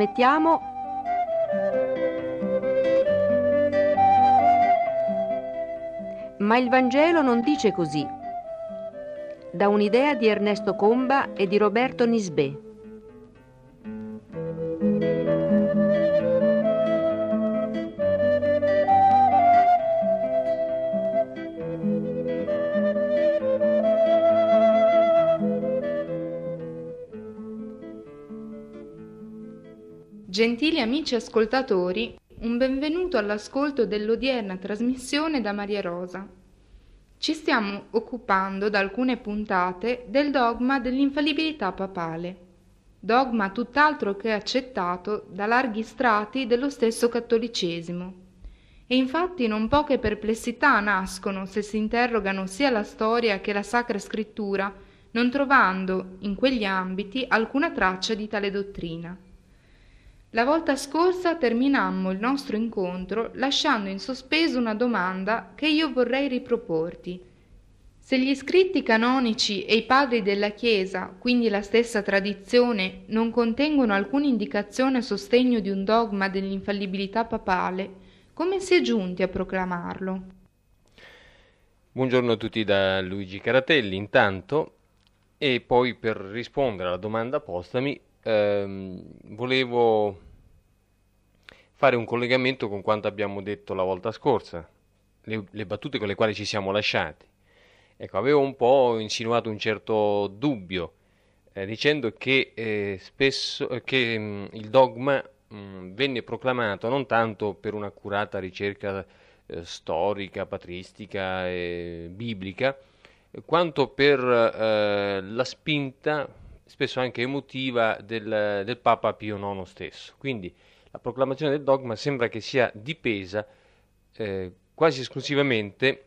trasmettiamo Ma il Vangelo non dice così. Da un'idea di Ernesto Comba e di Roberto Nisbè. Gentili amici ascoltatori, un benvenuto all'ascolto dell'odierna trasmissione da Maria Rosa. Ci stiamo occupando da alcune puntate del dogma dell'infallibilità papale, dogma tutt'altro che accettato da larghi strati dello stesso cattolicesimo. E infatti non poche perplessità nascono se si interrogano sia la storia che la Sacra Scrittura, non trovando in quegli ambiti alcuna traccia di tale dottrina. La volta scorsa terminammo il nostro incontro lasciando in sospeso una domanda che io vorrei riproporti. Se gli scritti canonici e i padri della Chiesa, quindi la stessa tradizione, non contengono alcuna indicazione a sostegno di un dogma dell'infallibilità papale, come si è giunti a proclamarlo? Buongiorno a tutti da Luigi Caratelli, intanto, e poi per rispondere alla domanda postami ehm, volevo fare un collegamento con quanto abbiamo detto la volta scorsa, le, le battute con le quali ci siamo lasciati. Ecco, avevo un po' insinuato un certo dubbio, eh, dicendo che eh, spesso eh, che, mh, mm, il dogma mh, mm, venne proclamato non tanto per un'accurata ricerca eh, storica, patristica e biblica, quanto per eh, la spinta spesso anche emotiva del, del, Papa Pio IX stesso. Quindi la proclamazione del dogma sembra che sia dipesa eh, quasi esclusivamente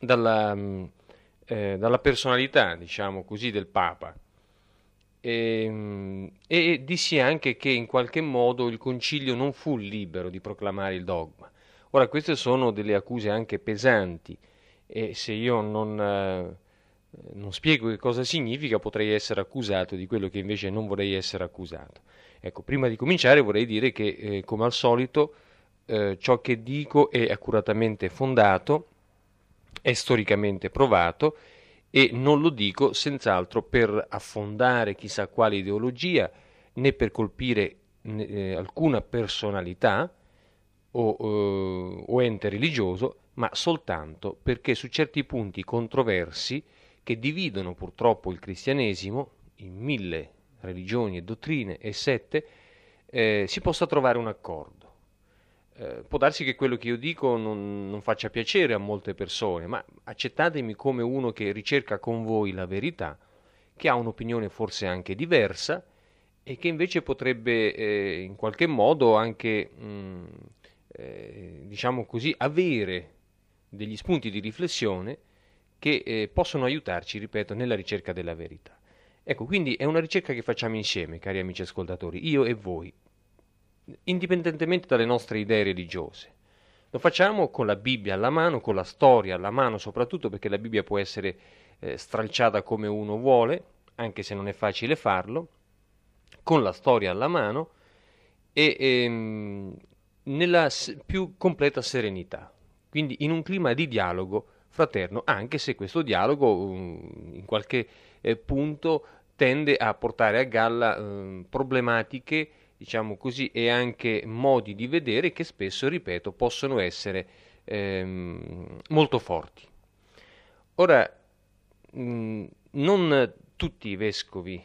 dalla, mm, eh, dalla, personalità, diciamo così, del Papa. E, ehm, e dissi anche che in qualche modo il concilio non fu libero di proclamare il dogma. Ora, queste sono delle accuse anche pesanti e se io non eh, non spiego che cosa significa, potrei essere accusato di quello che invece non vorrei essere accusato. Ecco, prima di cominciare vorrei dire che, eh, come al solito, eh, ciò che dico è accuratamente fondato, è storicamente provato e non lo dico senz'altro per affondare chissà quale ideologia né per colpire eh, alcuna personalità o, eh, o ente religioso, ma soltanto perché su certi punti controversi che dividono purtroppo il cristianesimo in mille religioni e dottrine e sette, eh, si possa trovare un accordo. Eh, può darsi che quello che io dico non, non, faccia piacere a molte persone, ma accettatemi come uno che ricerca con voi la verità, che ha un'opinione forse anche diversa e che invece potrebbe eh, in qualche modo anche, mh, mm, eh, diciamo così, avere degli spunti di riflessione che eh, possono aiutarci, ripeto, nella ricerca della verità. Ecco, quindi è una ricerca che facciamo insieme, cari amici ascoltatori, io e voi, indipendentemente dalle nostre idee religiose. Lo facciamo con la Bibbia alla mano, con la storia alla mano, soprattutto perché la Bibbia può essere eh, stralciata come uno vuole, anche se non è facile farlo, con la storia alla mano e ehm, nella più completa serenità, quindi in un clima di dialogo fraterno, anche se questo dialogo mm, in qualche eh, punto tende a portare a galla eh, problematiche, diciamo così, e anche modi di vedere che spesso, ripeto, possono essere ehm, molto forti. Ora, mm, non tutti i vescovi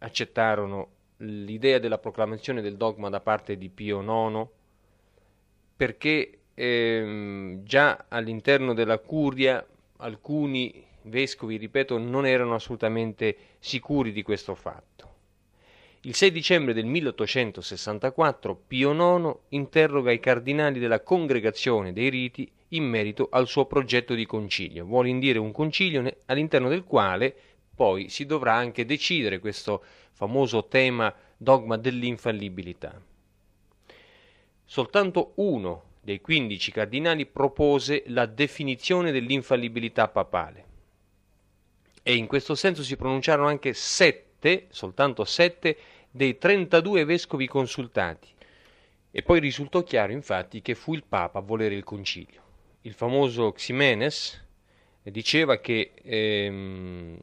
accettarono l'idea della proclamazione del dogma da parte di Pio IX perché ehm, già all'interno della curia alcuni vescovi, ripeto, non erano assolutamente sicuri di questo fatto. Il 6 dicembre del 1864 Pio IX interroga i cardinali della Congregazione dei Riti in merito al suo progetto di concilio. Vuole indire un concilio all'interno del quale poi si dovrà anche decidere questo famoso tema dogma dell'infallibilità. Soltanto uno dei quindici cardinali propose la definizione dell'infallibilità papale e in questo senso si pronunciarono anche sette, soltanto sette, dei 32 vescovi consultati. E poi risultò chiaro infatti che fu il Papa a volere il concilio. Il famoso Ximenes diceva che ehm,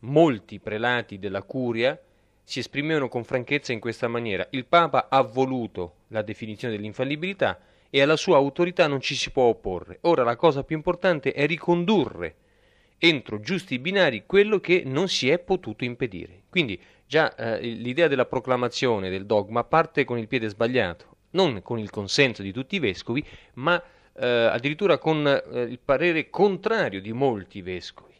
molti prelati della curia si esprimevano con franchezza in questa maniera. Il Papa ha voluto la definizione dell'infallibilità e alla sua autorità non ci si può opporre. Ora la cosa più importante è ricondurre entro giusti binari quello che non si è potuto impedire. Quindi già eh, l'idea della proclamazione del dogma parte con il piede sbagliato, non con il consenso di tutti i vescovi, ma eh, addirittura con eh, il parere contrario di molti vescovi,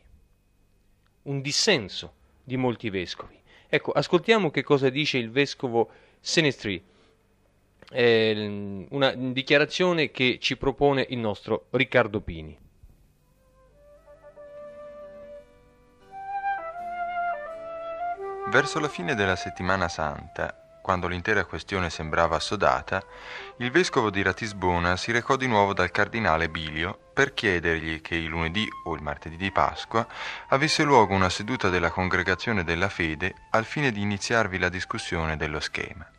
un dissenso di molti vescovi. Ecco, ascoltiamo che cosa dice il vescovo Senestri, eh, una dichiarazione che ci propone il nostro Riccardo Pini. Verso la fine della settimana santa, quando l'intera questione sembrava assodata, il vescovo di Ratisbona si recò di nuovo dal cardinale Bilio per chiedergli che il lunedì o il martedì di Pasqua avesse luogo una seduta della congregazione della fede al fine di iniziarvi la discussione dello schema.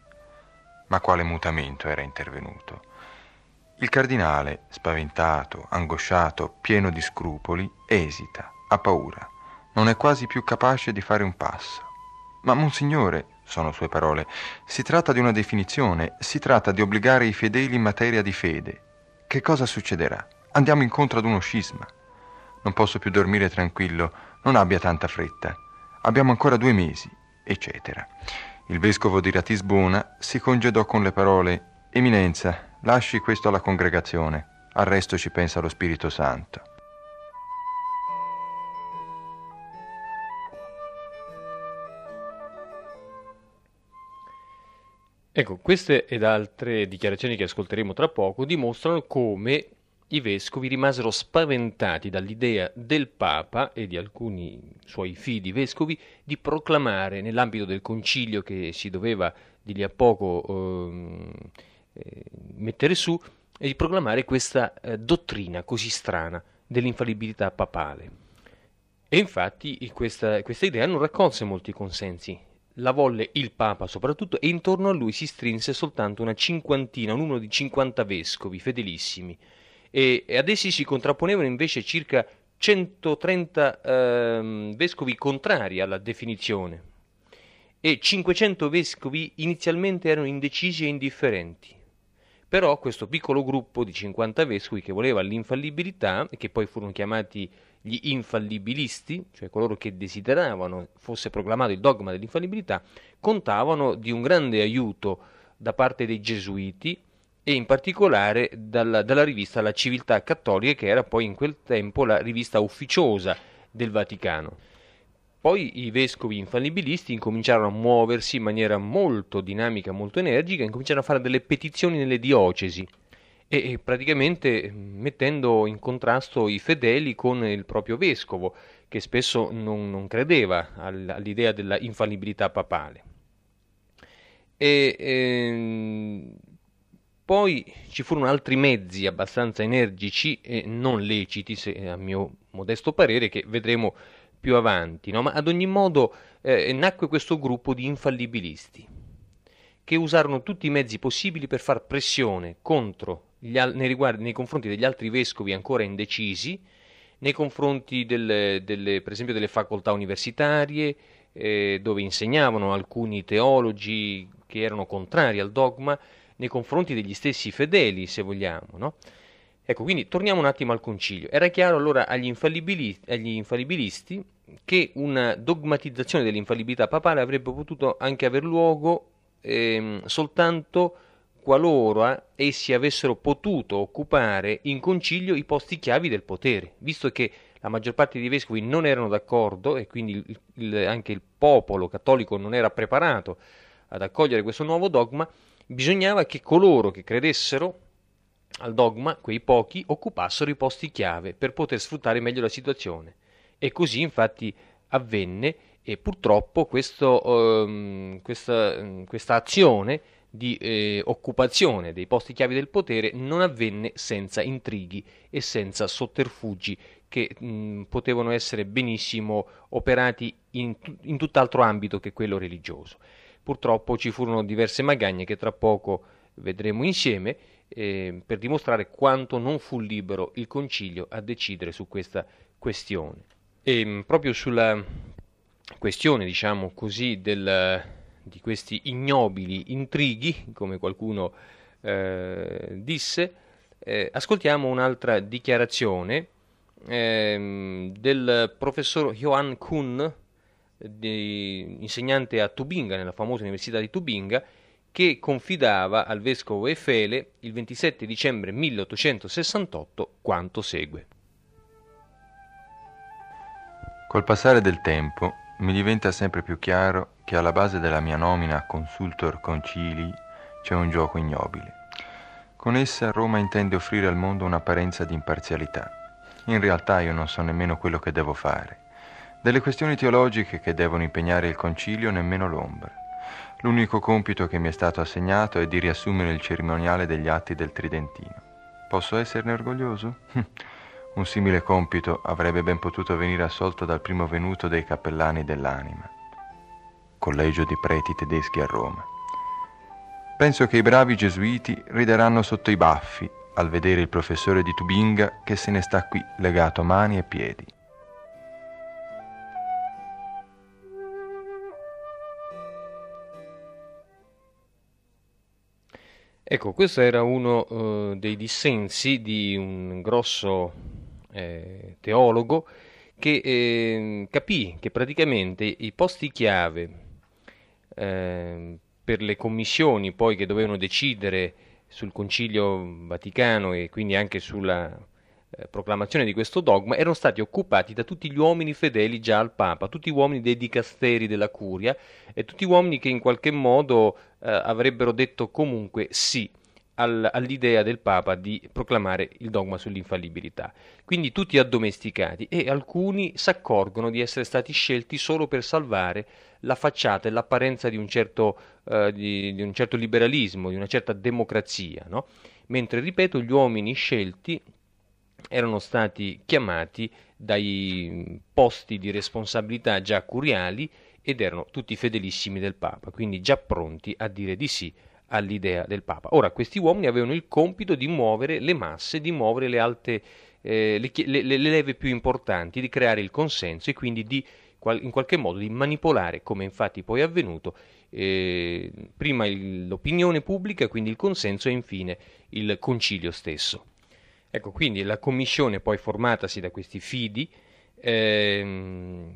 Ma quale mutamento era intervenuto? Il cardinale, spaventato, angosciato, pieno di scrupoli, esita, ha paura, non è quasi più capace di fare un passo. Ma, Monsignore, sono sue parole. Si tratta di una definizione, si tratta di obbligare i fedeli in materia di fede. Che cosa succederà? Andiamo incontro ad uno scisma. Non posso più dormire tranquillo, non abbia tanta fretta. Abbiamo ancora due mesi, eccetera. Il vescovo di Ratisbona si congedò con le parole Eminenza, lasci questo alla congregazione, al resto ci pensa lo Spirito Santo. Ecco, queste ed altre dichiarazioni che ascolteremo tra poco dimostrano come i vescovi rimasero spaventati dall'idea del Papa e di alcuni suoi fidi vescovi di proclamare nell'ambito del concilio che si doveva di lì a poco ehm, eh, mettere su e di proclamare questa eh, dottrina così strana dell'infallibilità papale. E infatti questa, questa idea non raccolse molti consensi la volle il Papa soprattutto e intorno a lui si strinse soltanto una cinquantina, un numero di 50 vescovi fedelissimi e, ad essi si contrapponevano invece circa 130 eh, vescovi contrari alla definizione e 500 vescovi inizialmente erano indecisi e indifferenti. Però questo piccolo gruppo di 50 vescovi che voleva l'infallibilità e che poi furono chiamati gli infallibilisti, cioè coloro che desideravano fosse proclamato il dogma dell'infallibilità, contavano di un grande aiuto da parte dei gesuiti e in particolare dalla, dalla rivista La Civiltà Cattolica, che era poi in quel tempo la rivista ufficiosa del Vaticano. Poi i vescovi infallibilisti incominciarono a muoversi in maniera molto dinamica, molto energica, incominciarono a fare delle petizioni nelle diocesi e praticamente mettendo in contrasto i fedeli con il proprio vescovo, che spesso non, non credeva all'idea della infallibilità papale. E, ehm, poi ci furono altri mezzi abbastanza energici e non leciti, se, a mio modesto parere, che vedremo più avanti, no? ma ad ogni modo eh, nacque questo gruppo di infallibilisti che usarono tutti i mezzi possibili per far pressione contro al- nei, riguardi, nei confronti degli altri vescovi ancora indecisi, nei confronti delle, delle, per esempio delle facoltà universitarie, eh, dove insegnavano alcuni teologi che erano contrari al dogma, nei confronti degli stessi fedeli, se vogliamo. No? Ecco, quindi torniamo un attimo al concilio. Era chiaro allora agli, infallibili, agli infallibilisti che una dogmatizzazione dell'infallibilità papale avrebbe potuto anche aver luogo ehm, soltanto qualora essi avessero potuto occupare in concilio i posti chiavi del potere, visto che la maggior parte dei vescovi non erano d'accordo e quindi il, il, anche il popolo cattolico non era preparato ad accogliere questo nuovo dogma, bisognava che coloro che credessero al dogma, quei pochi, occupassero i posti chiave per poter sfruttare meglio la situazione. E così infatti avvenne e purtroppo questo, um, questa, questa azione di eh, occupazione dei posti chiavi del potere non avvenne senza intrighi e senza sotterfugi che mh, potevano essere benissimo operati in, in tutt'altro ambito che quello religioso. Purtroppo ci furono diverse magagne che tra poco vedremo insieme eh, per dimostrare quanto non fu libero il concilio a decidere su questa questione. E mm, proprio sulla questione, diciamo così, del, di questi ignobili intrighi, come qualcuno eh, disse, eh, ascoltiamo un'altra dichiarazione eh, del professor Johan Kuhn, insegnante a Tubinga, nella famosa Università di Tubinga, che confidava al vescovo Efele il 27 dicembre 1868 quanto segue. Col passare del tempo mi diventa sempre più chiaro che alla base della mia nomina a consultor concili c'è un gioco ignobile. Con essa Roma intende offrire al mondo un'apparenza di imparzialità. In realtà io non so nemmeno quello che devo fare. Delle questioni teologiche che devono impegnare il concilio nemmeno l'ombra. L'unico compito che mi è stato assegnato è di riassumere il cerimoniale degli atti del Tridentino. Posso esserne orgoglioso? Un simile compito avrebbe ben potuto venire assolto dal primo venuto dei cappellani dell'anima, collegio di preti tedeschi a Roma. Penso che i bravi gesuiti rideranno sotto i baffi al vedere il professore di Tubinga che se ne sta qui legato mani e piedi. Ecco, questo era uno uh, dei dissensi di un grosso eh, teologo che eh, capì che praticamente i posti chiave eh, per le commissioni poi che dovevano decidere sul Concilio Vaticano e quindi anche sulla eh, proclamazione di questo dogma erano stati occupati da tutti gli uomini fedeli già al Papa, tutti gli uomini dei dicasteri della curia e tutti uomini che in qualche modo eh, avrebbero detto comunque sì al, all'idea del Papa di proclamare il dogma sull'infallibilità. Quindi tutti addomesticati e alcuni si accorgono di essere stati scelti solo per salvare la facciata e l'apparenza di un certo, uh, di, di un certo liberalismo, di una certa democrazia, no? mentre, ripeto, gli uomini scelti erano stati chiamati dai posti di responsabilità già curiali ed erano tutti fedelissimi del Papa, quindi già pronti a dire di sì all'idea del Papa. Ora, questi uomini avevano il compito di muovere le masse, di muovere le, alte, eh, le, le, le leve più importanti, di creare il consenso e quindi di in qualche modo di manipolare, come infatti poi è avvenuto, eh, prima il, l'opinione pubblica, quindi il consenso e infine il concilio stesso. Ecco, quindi la commissione poi formatasi da questi fidi, ehm,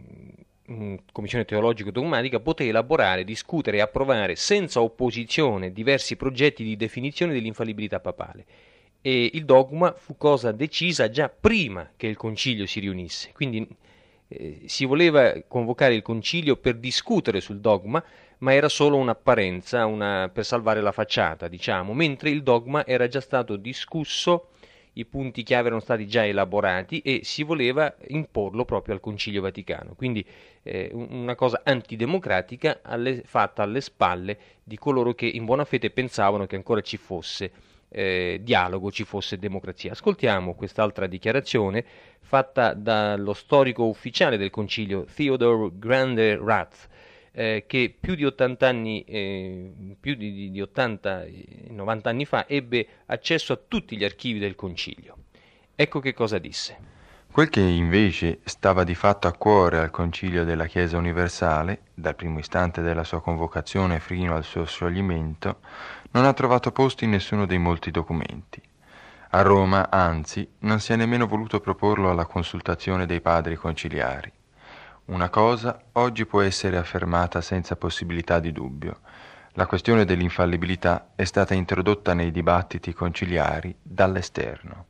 commissione teologico-dogmatica, poté elaborare, discutere e approvare senza opposizione diversi progetti di definizione dell'infallibilità papale. E il dogma fu cosa decisa già prima che il concilio si riunisse. Quindi eh, si voleva convocare il concilio per discutere sul dogma, ma era solo un'apparenza, una, per salvare la facciata, diciamo, mentre il dogma era già stato discusso i punti chiave erano stati già elaborati e si voleva imporlo proprio al Concilio Vaticano, quindi eh, una cosa antidemocratica alle, fatta alle spalle di coloro che in buona fede pensavano che ancora ci fosse eh, dialogo, ci fosse democrazia. Ascoltiamo quest'altra dichiarazione fatta dallo storico ufficiale del Concilio Theodore Grande Rath, eh, che più di 80 anni, eh, più di, di 80, 90 anni fa ebbe accesso a tutti gli archivi del concilio. Ecco che cosa disse. Quel che invece stava di fatto a cuore al concilio della Chiesa universale, dal primo istante della sua convocazione fino al suo scioglimento, non ha trovato posto in nessuno dei molti documenti. A Roma, anzi, non si è nemmeno voluto proporlo alla consultazione dei padri conciliari. Una cosa oggi può essere affermata senza possibilità di dubbio. La questione dell'infallibilità è stata introdotta nei dibattiti conciliari dall'esterno.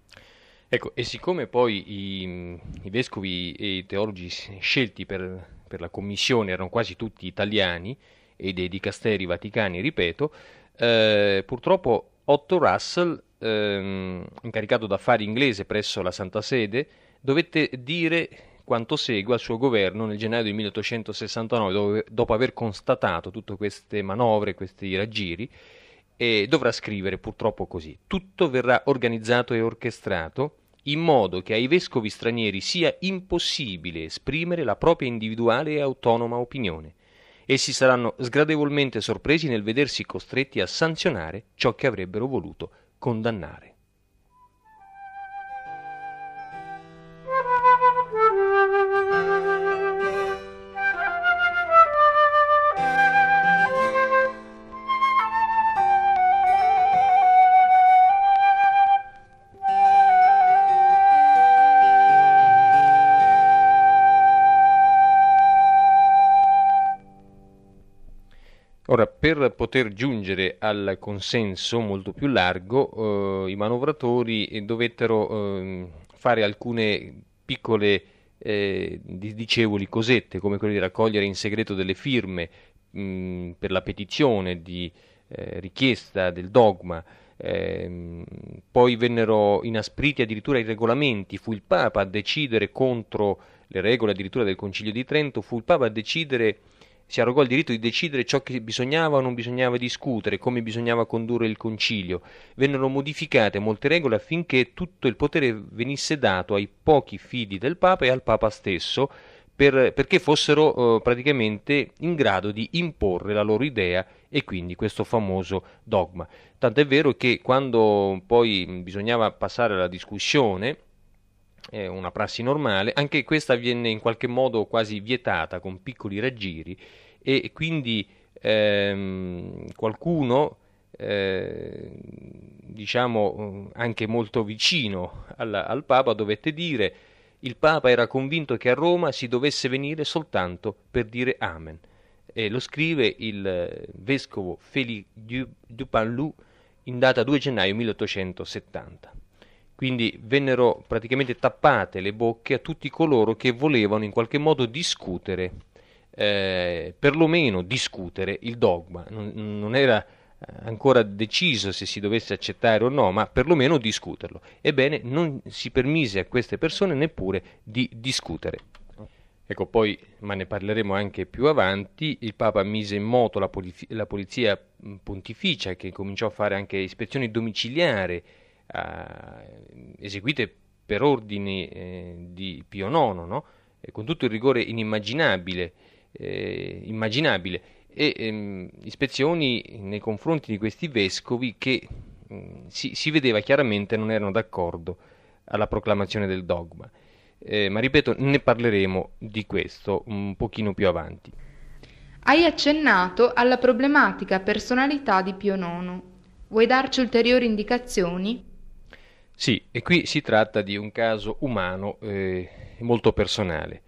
Ecco, e siccome poi i, i vescovi e i teologi scelti per, per, la commissione erano quasi tutti italiani e dei dicasteri vaticani, ripeto, eh, purtroppo Otto Russell, eh, incaricato d'affari inglese presso la Santa Sede, dovette dire quanto segue al suo governo nel gennaio del 1869, dove, dopo aver constatato tutte queste manovre, questi raggiri, e dovrà scrivere purtroppo così. Tutto verrà organizzato e orchestrato in modo che ai vescovi stranieri sia impossibile esprimere la propria individuale e autonoma opinione Essi saranno sgradevolmente sorpresi nel vedersi costretti a sanzionare ciò che avrebbero voluto condannare. Per poter giungere al consenso molto più largo, eh, i manovratori dovettero eh, fare alcune piccole eh, dicevoli cosette, come quello di raccogliere in segreto delle firme mh, per la petizione di eh, richiesta del dogma. Ehm, poi vennero inaspriti addirittura i regolamenti, fu il Papa a decidere contro le regole addirittura del Concilio di Trento, fu il Papa a decidere si arrogò il diritto di decidere ciò che bisognava o non bisognava discutere, come bisognava condurre il concilio. Vennero modificate molte regole affinché tutto il potere venisse dato ai pochi fidi del Papa e al Papa stesso, per, perché fossero eh, praticamente in grado di imporre la loro idea e quindi questo famoso dogma. Tant'è vero che quando poi bisognava passare alla discussione, una prassi normale, anche questa viene in qualche modo quasi vietata con piccoli raggiri e quindi ehm, qualcuno, eh, diciamo anche molto vicino al, al Papa, dovette dire il Papa era convinto che a Roma si dovesse venire soltanto per dire Amen. E lo scrive il vescovo Félix Dupanloup in data 2 gennaio 1870. Quindi vennero praticamente tappate le bocche a tutti coloro che volevano in qualche modo discutere, eh, perlomeno discutere il dogma. Non, non era eh, ancora deciso se si dovesse accettare o no, ma perlomeno discuterlo. Ebbene, non si permise a queste persone neppure di discutere. Ecco, poi, ma ne parleremo anche più avanti, il Papa mise in moto la, poliz- la polizia pontificia che cominciò a fare anche ispezioni domiciliari eh, eseguite per ordini eh, di Pio IX, no? con tutto il rigore inimmaginabile, eh, immaginabile e ehm, ispezioni nei confronti di questi vescovi che mh, mm, si, si, vedeva chiaramente non erano d'accordo alla proclamazione del dogma. Eh, ma ripeto, ne parleremo di questo un pochino più avanti. Hai accennato alla problematica personalità di Pio IX. Vuoi darci ulteriori indicazioni? Sì, e qui si tratta di un caso umano eh, molto personale,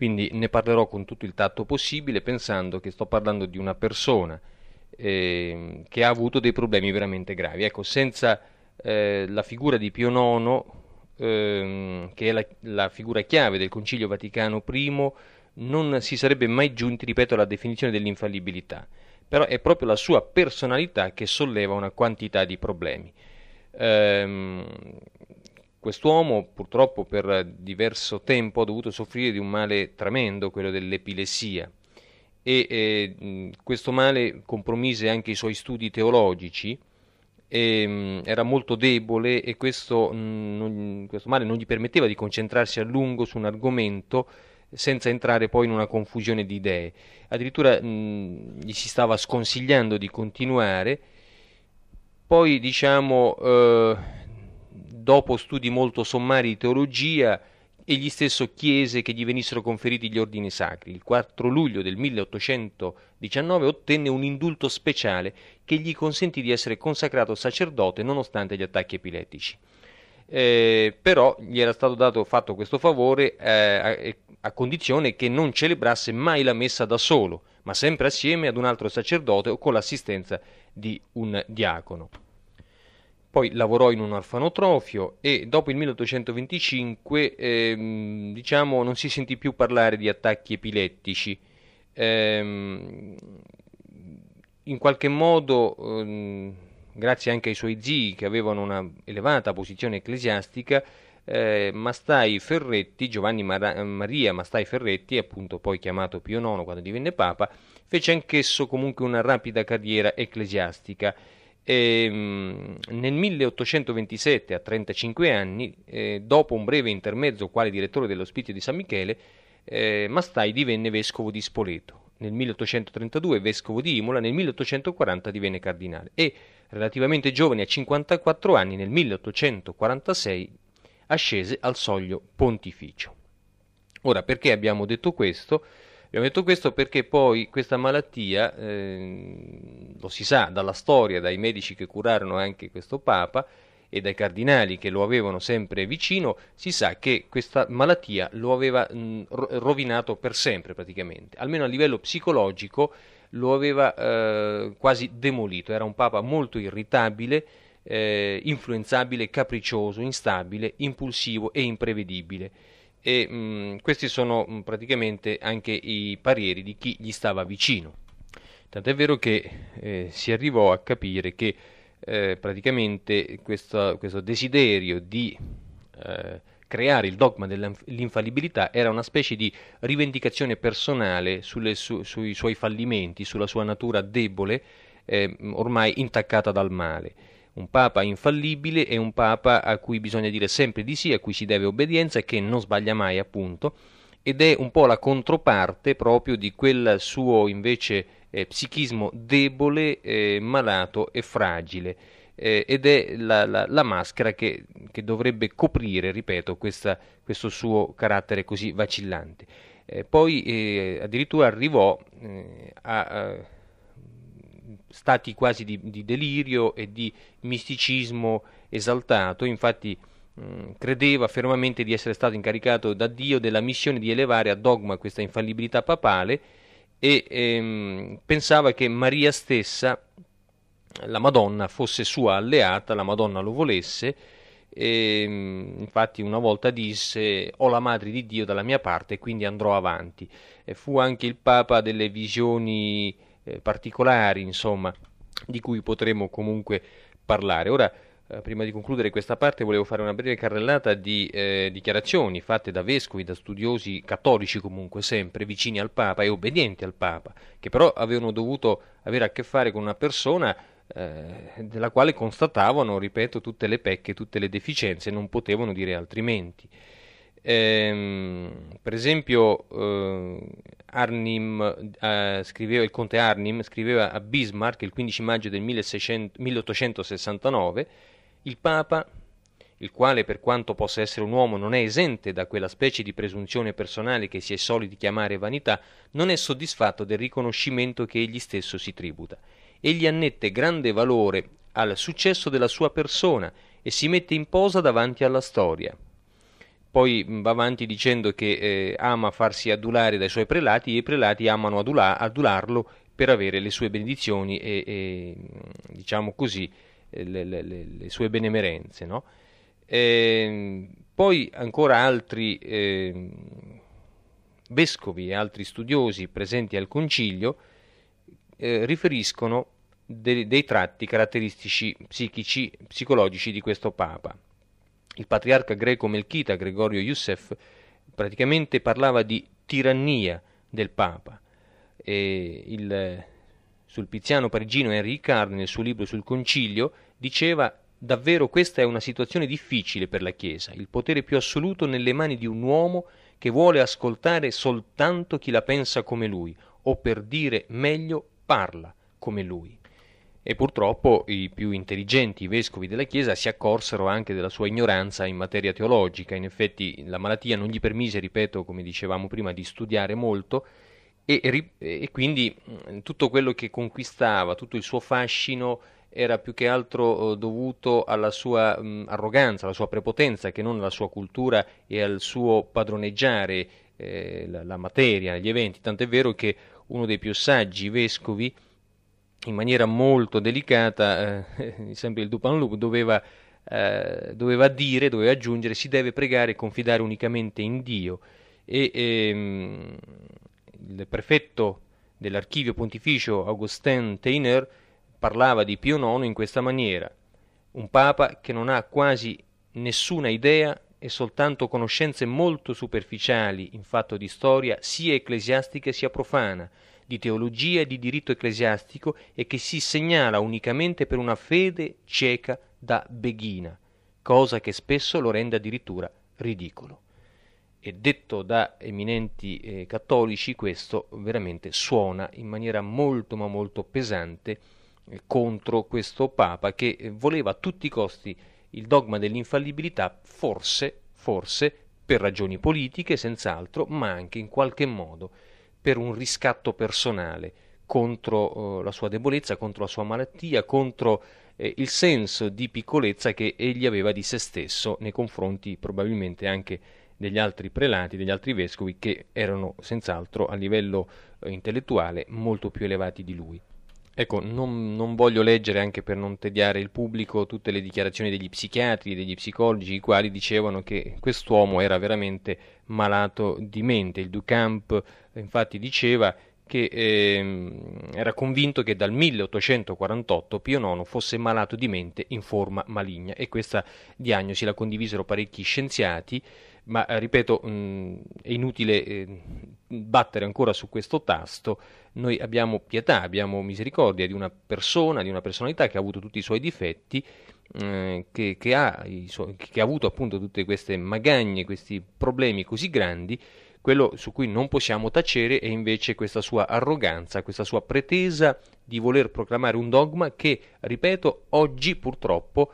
quindi ne parlerò con tutto il tatto possibile pensando che sto parlando di una persona eh, che ha avuto dei problemi veramente gravi. Ecco, senza eh, la figura di Pio IX, ehm, che è la, la, figura chiave del Concilio Vaticano I, non si sarebbe mai giunti, ripeto, alla definizione dell'infallibilità. Però è proprio la sua personalità che solleva una quantità di problemi. Ehm, quest'uomo purtroppo per diverso tempo ha dovuto soffrire di un male tremendo, quello dell'epilessia, e eh, questo male compromise anche i suoi studi teologici, e, mh, era molto debole e questo, mh, non, questo male non gli permetteva di concentrarsi a lungo su un argomento senza entrare poi in una confusione di idee. Addirittura mh, gli si stava sconsigliando di continuare poi, diciamo, eh, dopo studi molto sommari di teologia, egli stesso chiese che gli venissero conferiti gli ordini sacri. Il 4 luglio del 1819 ottenne un indulto speciale che gli consentì di essere consacrato sacerdote nonostante gli attacchi epilettici. Eh, però gli era stato dato, fatto questo favore eh, a, a, condizione che non celebrasse mai la messa da solo, ma sempre assieme ad un altro sacerdote o con l'assistenza di un diacono. Poi lavorò in un orfanotrofio e dopo il 1825 ehm, diciamo, non si sentì più parlare di attacchi epilettici. Ehm, in qualche modo, ehm, grazie anche ai suoi zii che avevano una elevata posizione ecclesiastica, eh, Mastai Ferretti, Giovanni Mar- Maria Mastai Ferretti, appunto poi chiamato Pio IX quando divenne Papa, fece anch'esso comunque una rapida carriera ecclesiastica. E, ehm, nel 1827, a 35 anni, eh, dopo un breve intermezzo quale direttore dell'ospizio di San Michele, eh, Mastai divenne vescovo di Spoleto. nel 1832 vescovo di Imola, nel 1840 divenne cardinale e relativamente giovane a 54 anni nel 1846 ascese al soglio pontificio. Ora, perché abbiamo detto questo? Abbiamo detto questo perché poi questa malattia, eh, lo si sa dalla storia, dai medici che curarono anche questo Papa e dai cardinali che lo avevano sempre vicino, si sa che questa malattia lo aveva mh, rovinato per sempre praticamente, almeno a livello psicologico lo aveva eh, quasi demolito, era un Papa molto irritabile, eh, influenzabile, capriccioso, instabile, impulsivo e imprevedibile e mh, questi sono mh, praticamente anche i pareri di chi gli stava vicino. Tant'è vero che eh, si arrivò a capire che eh, praticamente questo, questo, desiderio di eh, creare il dogma dell'infallibilità era una specie di rivendicazione personale sulle, su, sui suoi fallimenti, sulla sua natura debole, eh, ormai intaccata dal male un papa infallibile è un papa a cui bisogna dire sempre di sì, a cui si deve obbedienza e che non sbaglia mai, appunto, ed è un po' la controparte proprio di quel suo invece eh, psichismo debole, eh, malato e fragile. Eh, ed è la, la, la maschera che, che, dovrebbe coprire, ripeto, questa, questo suo carattere così vacillante. Eh, poi eh, addirittura arrivò a, a stati quasi di, di delirio e di misticismo esaltato, infatti mh, credeva fermamente di essere stato incaricato da Dio della missione di elevare a dogma questa infallibilità papale e ehm, pensava che Maria stessa, la Madonna, fosse sua alleata, la Madonna lo volesse, e, infatti una volta disse ho la madre di Dio dalla mia parte e quindi andrò avanti. E fu anche il Papa delle visioni eh, particolari, insomma, di cui potremo comunque parlare. Ora, eh, prima di concludere questa parte, volevo fare una breve carrellata di eh, dichiarazioni fatte da vescovi, da studiosi cattolici comunque sempre vicini al Papa e obbedienti al Papa, che però avevano dovuto avere a che fare con una persona eh, della quale constatavano, ripeto, tutte le pecche, tutte le deficienze, non potevano dire altrimenti. Ehm, per esempio, eh, Arnim, eh, scriveva, il conte Arnim scriveva a Bismarck il 15 maggio del 1600, 1869: Il Papa, il quale per quanto possa essere un uomo non è esente da quella specie di presunzione personale che si è soliti chiamare vanità, non è soddisfatto del riconoscimento che egli stesso si tributa. Egli annette grande valore al successo della sua persona e si mette in posa davanti alla storia poi va avanti dicendo che eh, ama farsi adulare dai suoi prelati e i prelati amano adula- adularlo per avere le sue benedizioni e, e diciamo così, le, le, le, sue benemerenze. No? E, ehm, poi ancora altri eh, vescovi e altri studiosi presenti al concilio eh, riferiscono de- dei tratti caratteristici psichici, psicologici di questo Papa il patriarca greco melchita Gregorio Youssef praticamente parlava di tirannia del Papa. E il sulpiziano parigino Henri Ricard nel suo libro sul concilio diceva davvero questa è una situazione difficile per la Chiesa, il potere più assoluto nelle mani di un uomo che vuole ascoltare soltanto chi la pensa come lui, o per dire meglio parla come lui e purtroppo i più intelligenti vescovi della Chiesa si accorsero anche della sua ignoranza in materia teologica, in effetti la malattia non gli permise, ripeto, come dicevamo prima, di studiare molto e, e quindi tutto quello che conquistava, tutto il suo fascino era più che altro dovuto alla sua mh, arroganza, alla sua prepotenza, che non alla sua cultura e al suo padroneggiare eh, la, la materia, gli eventi, tant'è vero che uno dei più saggi vescovi in maniera molto delicata, eh, sempre il Dupanloup doveva, eh, doveva dire, doveva aggiungere, si deve pregare e confidare unicamente in Dio. E ehm, il prefetto dell'archivio pontificio Augustin Teiner parlava di Pio IX in questa maniera, un papa che non ha quasi nessuna idea e soltanto conoscenze molto superficiali in fatto di storia sia ecclesiastica sia profana, di teologia e di diritto ecclesiastico e che si segnala unicamente per una fede cieca da beghina, cosa che spesso lo rende addirittura ridicolo. e detto da eminenti eh, cattolici questo veramente suona in maniera molto ma molto pesante eh, contro questo Papa che eh, voleva a tutti i costi il dogma dell'infallibilità, forse, forse per ragioni politiche senz'altro, ma anche in qualche modo per un riscatto personale contro eh, la sua debolezza, contro la sua malattia, contro eh, il senso di piccolezza che egli aveva di se stesso nei confronti probabilmente anche degli altri prelati, degli altri vescovi che erano senz'altro a livello eh, intellettuale molto più elevati di lui. Ecco, non, non, voglio leggere anche per non tediare il pubblico tutte le dichiarazioni degli psichiatri, degli psicologi, i quali dicevano che quest'uomo era veramente malato di mente. Il Ducamp infatti diceva che eh, era convinto che dal 1848 Pio IX fosse malato di mente in forma maligna e questa diagnosi la condivisero parecchi scienziati ma eh, ripeto, mh, mm, è inutile eh, battere ancora su questo tasto, noi abbiamo pietà, abbiamo misericordia di una persona, di una personalità che ha avuto tutti i suoi difetti, eh, che, che, ha suoi, che ha avuto appunto tutte queste magagne, questi problemi così grandi, quello su cui non possiamo tacere è invece questa sua arroganza, questa sua pretesa di voler proclamare un dogma che, ripeto, oggi purtroppo,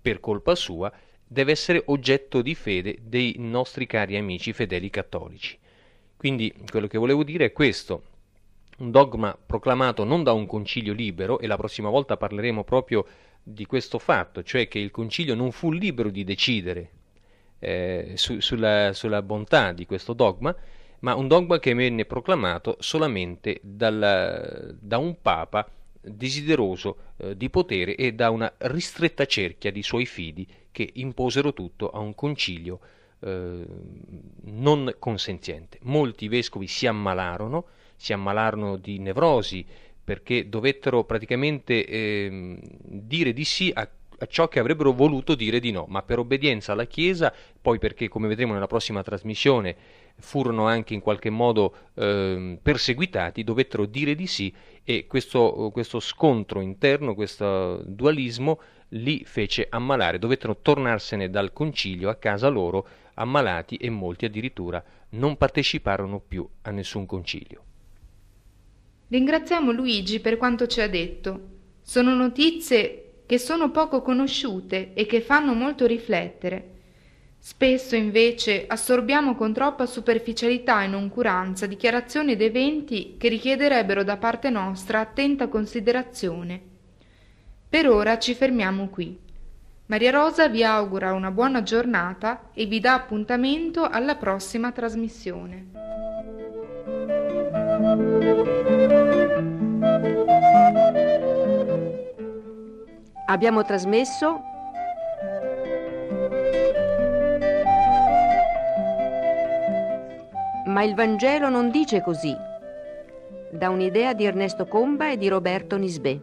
per colpa sua, deve essere oggetto di fede dei nostri cari amici fedeli cattolici. Quindi quello che volevo dire è questo, un dogma proclamato non da un concilio libero, e la prossima volta parleremo proprio di questo fatto, cioè che il concilio non fu libero di decidere eh, su, sulla, sulla, bontà di questo dogma, ma un dogma che venne proclamato solamente dal, da un papa desideroso eh, di potere e da una ristretta cerchia di suoi fidi che imposero tutto a un concilio eh, non consenziente. Molti vescovi si ammalarono, si ammalarono di nevrosi perché dovettero praticamente eh, dire di sì a a ciò che avrebbero voluto dire di no, ma per obbedienza alla Chiesa, poi perché, come vedremo nella prossima trasmissione, furono anche in qualche modo eh, perseguitati, dovettero dire di sì e questo, questo scontro interno, questo dualismo li fece ammalare, dovettero tornarsene dal concilio a casa loro ammalati e molti addirittura non parteciparono più a nessun concilio. Ringraziamo Luigi per quanto ci ha detto. Sono notizie che sono poco conosciute e che fanno molto riflettere. Spesso invece assorbiamo con troppa superficialità e noncuranza dichiarazioni ed eventi che richiederebbero da parte nostra attenta considerazione. Per ora ci fermiamo qui. Maria Rosa vi augura una buona giornata e vi dà appuntamento alla prossima trasmissione. Abbiamo trasmesso Ma il Vangelo non dice così. Da un'idea di Ernesto Comba e di Roberto Nisbè.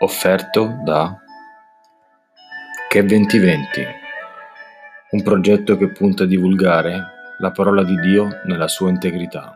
Offerto da Che 2020 un progetto che punta a divulgare la parola di Dio nella sua integrità.